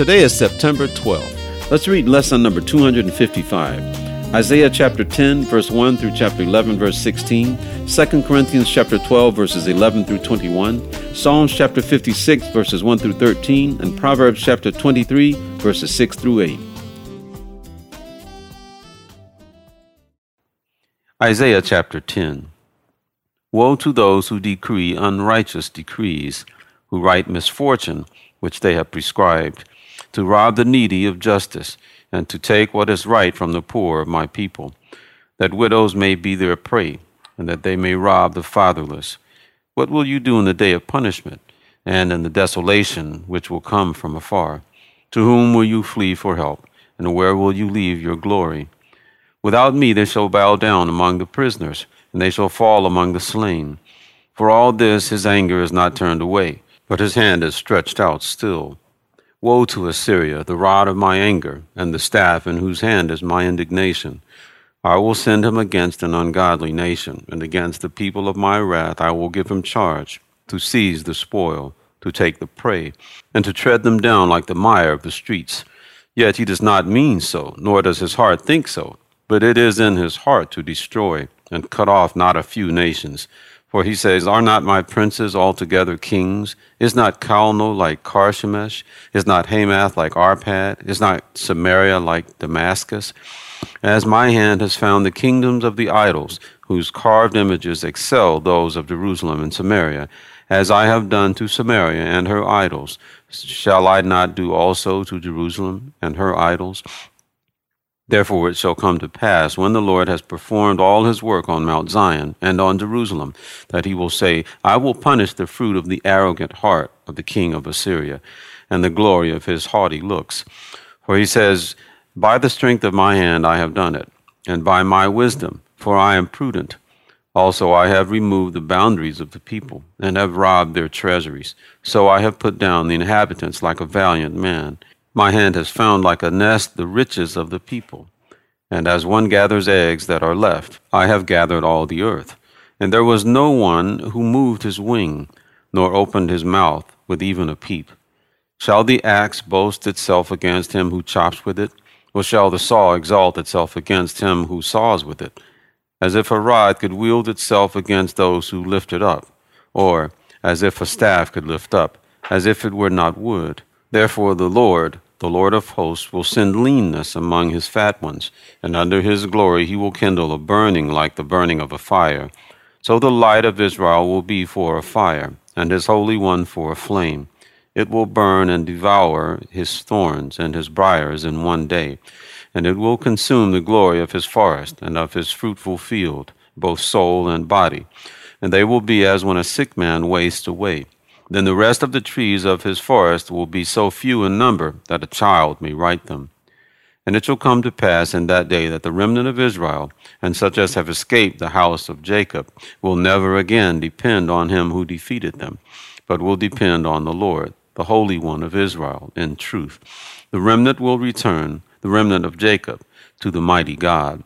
Today is September 12th. Let's read lesson number 255. Isaiah chapter 10, verse 1 through chapter 11, verse 16, 2 Corinthians chapter 12, verses 11 through 21, Psalms chapter 56, verses 1 through 13, and Proverbs chapter 23, verses 6 through 8. Isaiah chapter 10 Woe to those who decree unrighteous decrees, who write misfortune which they have prescribed, to rob the needy of justice and to take what is right from the poor of my people, that widows may be their prey, and that they may rob the fatherless. What will you do in the day of punishment, and in the desolation which will come from afar? To whom will you flee for help, and where will you leave your glory? Without me they shall bow down among the prisoners, and they shall fall among the slain. For all this his anger is not turned away, but his hand is stretched out still. Woe to Assyria, the rod of my anger, and the staff in whose hand is my indignation. I will send him against an ungodly nation, and against the people of my wrath I will give him charge, to seize the spoil, to take the prey, and to tread them down like the mire of the streets. Yet he does not mean so, nor does his heart think so, but it is in his heart to destroy, and cut off not a few nations. For he says, Are not my princes altogether kings? Is not Calno like Carchemish? Is not Hamath like Arpad? Is not Samaria like Damascus? As my hand has found the kingdoms of the idols, whose carved images excel those of Jerusalem and Samaria, as I have done to Samaria and her idols, shall I not do also to Jerusalem and her idols? Therefore it shall come to pass, when the Lord has performed all his work on Mount Zion and on Jerusalem, that he will say, I will punish the fruit of the arrogant heart of the king of Assyria, and the glory of his haughty looks. For he says, By the strength of my hand I have done it, and by my wisdom, for I am prudent. Also I have removed the boundaries of the people, and have robbed their treasuries. So I have put down the inhabitants like a valiant man my hand has found like a nest the riches of the people. And as one gathers eggs that are left, I have gathered all the earth. And there was no one who moved his wing, nor opened his mouth with even a peep. Shall the axe boast itself against him who chops with it? Or shall the saw exalt itself against him who saws with it? As if a rod could wield itself against those who lift it up, or as if a staff could lift up, as if it were not wood. Therefore, the Lord, the Lord of hosts, will send leanness among his fat ones, and under his glory he will kindle a burning like the burning of a fire. So the light of Israel will be for a fire, and his Holy One for a flame. It will burn and devour his thorns and his briers in one day, and it will consume the glory of his forest and of his fruitful field, both soul and body. And they will be as when a sick man wastes away then the rest of the trees of his forest will be so few in number that a child may write them. And it shall come to pass in that day that the remnant of Israel, and such as have escaped the house of Jacob, will never again depend on him who defeated them, but will depend on the Lord, the Holy One of Israel, in truth. The remnant will return, the remnant of Jacob, to the mighty God.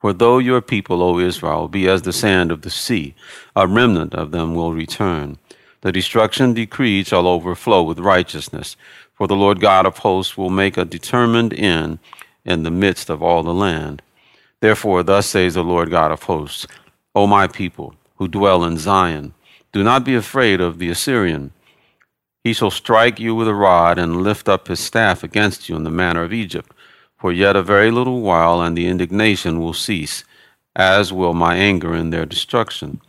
For though your people, O Israel, be as the sand of the sea, a remnant of them will return the destruction decreed shall overflow with righteousness, for the Lord God of hosts will make a determined end in the midst of all the land. Therefore, thus says the Lord God of hosts, O my people, who dwell in Zion, do not be afraid of the Assyrian. He shall strike you with a rod and lift up his staff against you in the manner of Egypt. For yet a very little while, and the indignation will cease, as will my anger in their destruction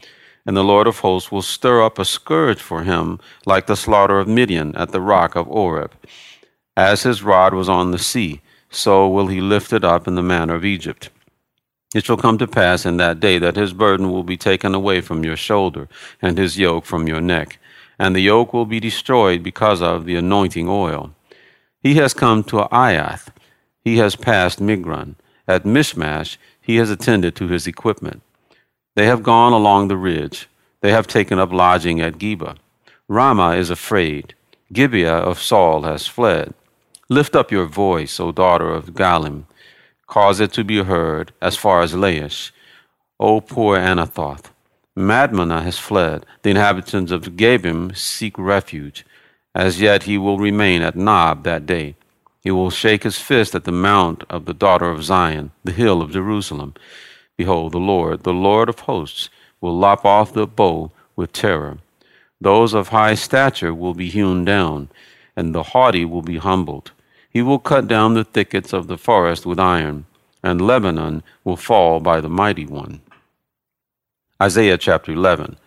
and the Lord of hosts will stir up a scourge for him, like the slaughter of Midian at the rock of Oreb. As his rod was on the sea, so will he lift it up in the manner of Egypt. It shall come to pass in that day that his burden will be taken away from your shoulder, and his yoke from your neck. and the yoke will be destroyed because of the anointing oil. He has come to Aiath. He has passed Migron. At Michmash, he has attended to his equipment. They have gone along the ridge. They have taken up lodging at Geba. Ramah is afraid. Gibeah of Saul has fled. Lift up your voice, O daughter of Gallim. Cause it to be heard as far as Laish. O poor Anathoth. Madmenah has fled. The inhabitants of Gebim seek refuge. As yet he will remain at Nob that day. He will shake his fist at the mount of the daughter of Zion, the hill of Jerusalem. Behold, the Lord, the Lord of hosts, will lop off the bough with terror. Those of high stature will be hewn down, and the haughty will be humbled. He will cut down the thickets of the forest with iron, and Lebanon will fall by the mighty one. Isaiah chapter 11.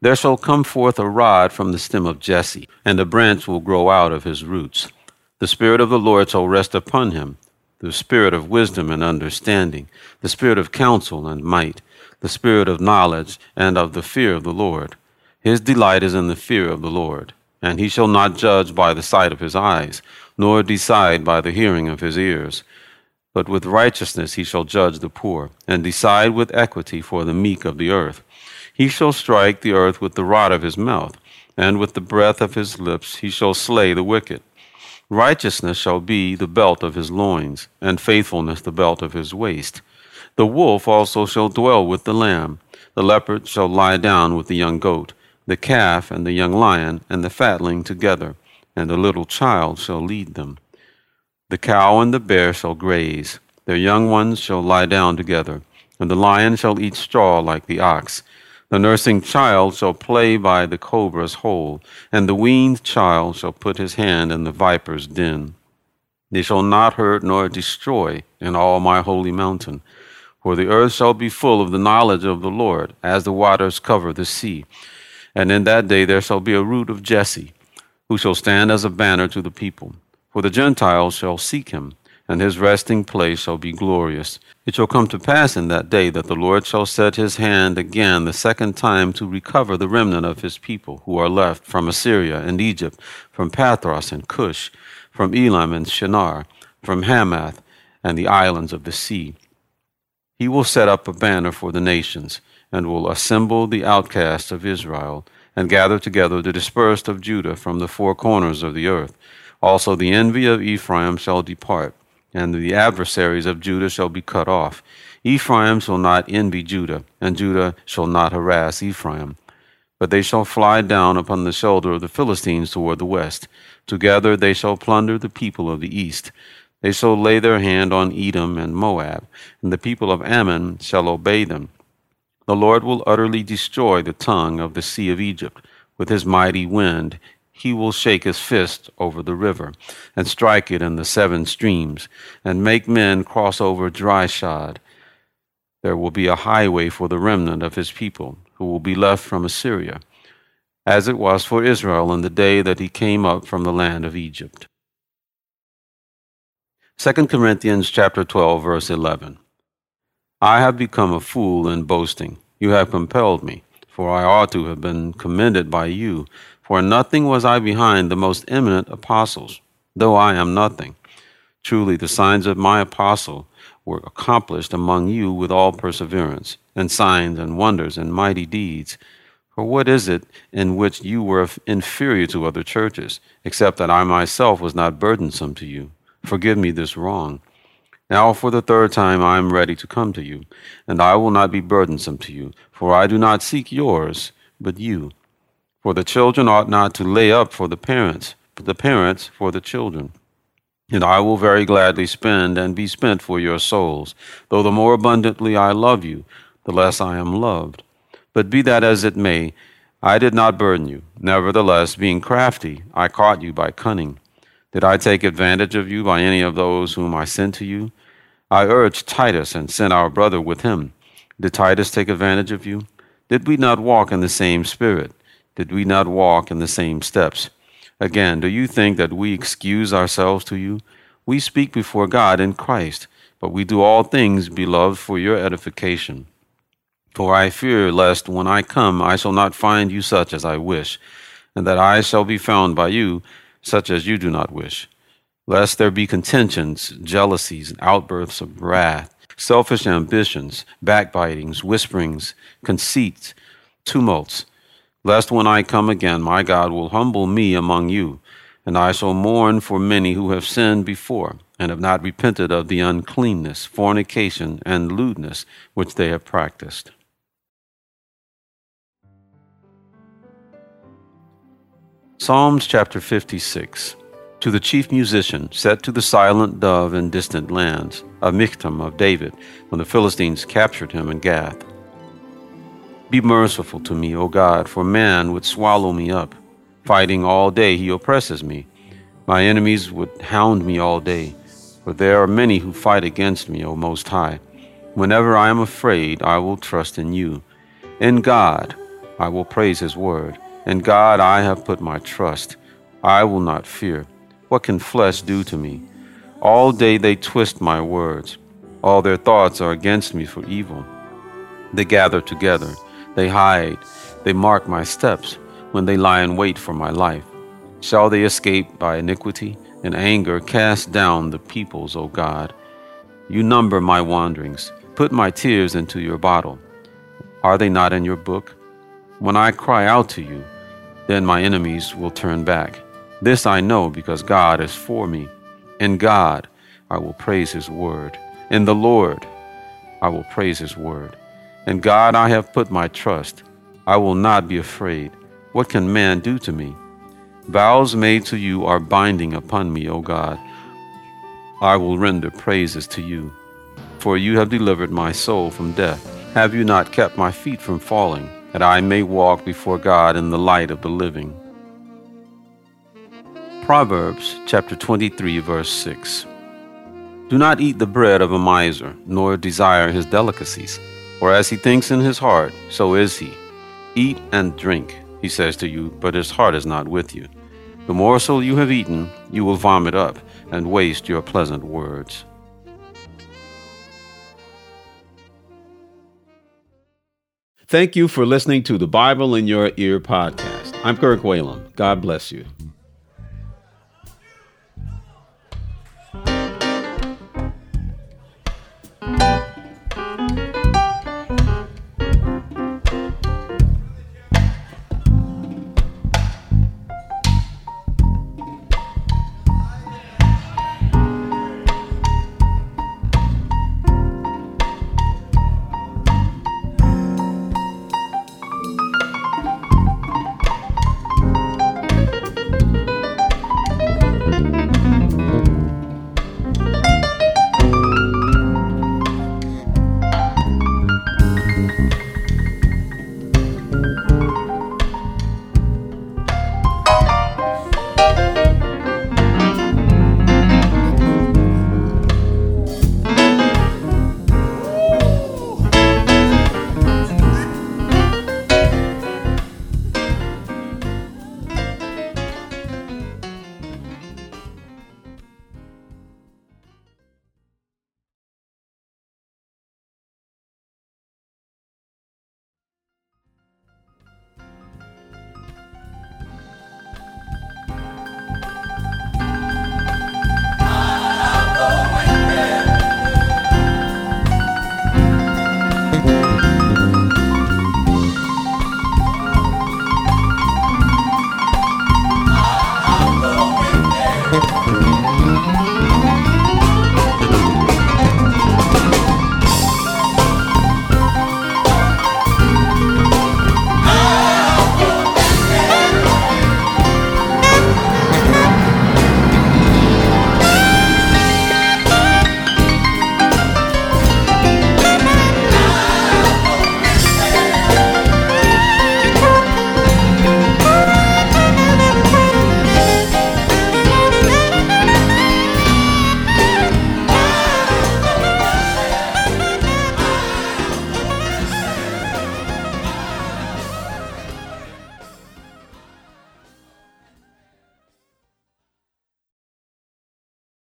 There shall come forth a rod from the stem of Jesse, and a branch will grow out of his roots. The Spirit of the Lord shall rest upon him the Spirit of wisdom and understanding, the Spirit of counsel and might, the Spirit of knowledge and of the fear of the Lord. His delight is in the fear of the Lord. And he shall not judge by the sight of his eyes, nor decide by the hearing of his ears. But with righteousness he shall judge the poor, and decide with equity for the meek of the earth. He shall strike the earth with the rod of his mouth, and with the breath of his lips he shall slay the wicked. Righteousness shall be the belt of his loins, and faithfulness the belt of his waist. The wolf also shall dwell with the lamb. The leopard shall lie down with the young goat, the calf and the young lion and the fatling together, and the little child shall lead them. The cow and the bear shall graze, their young ones shall lie down together, and the lion shall eat straw like the ox. The nursing child shall play by the cobra's hole, and the weaned child shall put his hand in the viper's den. They shall not hurt nor destroy in all my holy mountain. For the earth shall be full of the knowledge of the Lord, as the waters cover the sea. And in that day there shall be a root of Jesse, who shall stand as a banner to the people. For the Gentiles shall seek him, and his resting place shall be glorious. It shall come to pass in that day that the Lord shall set his hand again the second time to recover the remnant of his people who are left from Assyria and Egypt, from Pathros and Cush, from Elam and Shinar, from Hamath and the islands of the sea. He will set up a banner for the nations, and will assemble the outcasts of Israel, and gather together the dispersed of Judah from the four corners of the earth. Also the envy of Ephraim shall depart and the adversaries of Judah shall be cut off. Ephraim shall not envy Judah, and Judah shall not harass Ephraim. But they shall fly down upon the shoulder of the Philistines toward the west. Together they shall plunder the people of the east. They shall lay their hand on Edom and Moab, and the people of Ammon shall obey them. The Lord will utterly destroy the tongue of the sea of Egypt with his mighty wind he will shake his fist over the river and strike it in the seven streams and make men cross over dry shod. There will be a highway for the remnant of his people who will be left from Assyria, as it was for Israel in the day that he came up from the land of Egypt. 2 Corinthians chapter 12 verse 11 I have become a fool in boasting you have compelled me for I ought to have been commended by you for nothing was I behind the most eminent apostles, though I am nothing. Truly, the signs of my apostle were accomplished among you with all perseverance, and signs and wonders and mighty deeds. For what is it in which you were inferior to other churches, except that I myself was not burdensome to you? Forgive me this wrong. Now, for the third time, I am ready to come to you, and I will not be burdensome to you, for I do not seek yours, but you. For the children ought not to lay up for the parents, but the parents for the children. And I will very gladly spend and be spent for your souls, though the more abundantly I love you, the less I am loved. But be that as it may, I did not burden you. Nevertheless, being crafty, I caught you by cunning. Did I take advantage of you by any of those whom I sent to you? I urged Titus and sent our brother with him. Did Titus take advantage of you? Did we not walk in the same spirit? Did we not walk in the same steps? Again, do you think that we excuse ourselves to you? We speak before God in Christ, but we do all things, beloved, for your edification. For I fear lest when I come I shall not find you such as I wish, and that I shall be found by you, such as you do not wish. Lest there be contentions, jealousies, and outbursts of wrath, selfish ambitions, backbitings, whisperings, conceits, tumults, lest when I come again, my God will humble me among you, and I shall mourn for many who have sinned before, and have not repented of the uncleanness, fornication, and lewdness which they have practiced. Psalms chapter 56 To the chief musician, set to the silent dove in distant lands, a Michtam of David, when the Philistines captured him in Gath. Be merciful to me, O God, for man would swallow me up. Fighting all day, he oppresses me. My enemies would hound me all day, for there are many who fight against me, O Most High. Whenever I am afraid, I will trust in you. In God, I will praise his word. In God, I have put my trust. I will not fear. What can flesh do to me? All day they twist my words. All their thoughts are against me for evil. They gather together they hide, they mark my steps when they lie in wait for my life. Shall they escape by iniquity? In anger, cast down the peoples, O God. You number my wanderings. Put my tears into your bottle. Are they not in your book? When I cry out to you, then my enemies will turn back. This I know because God is for me. In God I will praise his word. In the Lord I will praise his word. In God I have put my trust. I will not be afraid. What can man do to me? Vows made to you are binding upon me, O God. I will render praises to you. For you have delivered my soul from death. Have you not kept my feet from falling, that I may walk before God in the light of the living? Proverbs chapter 23, verse 6. Do not eat the bread of a miser, nor desire his delicacies for as he thinks in his heart, so is he. Eat and drink, he says to you, but his heart is not with you. The morsel you have eaten, you will vomit up and waste your pleasant words. Thank you for listening to the Bible in Your Ear podcast. I'm Kirk Whalum. God bless you.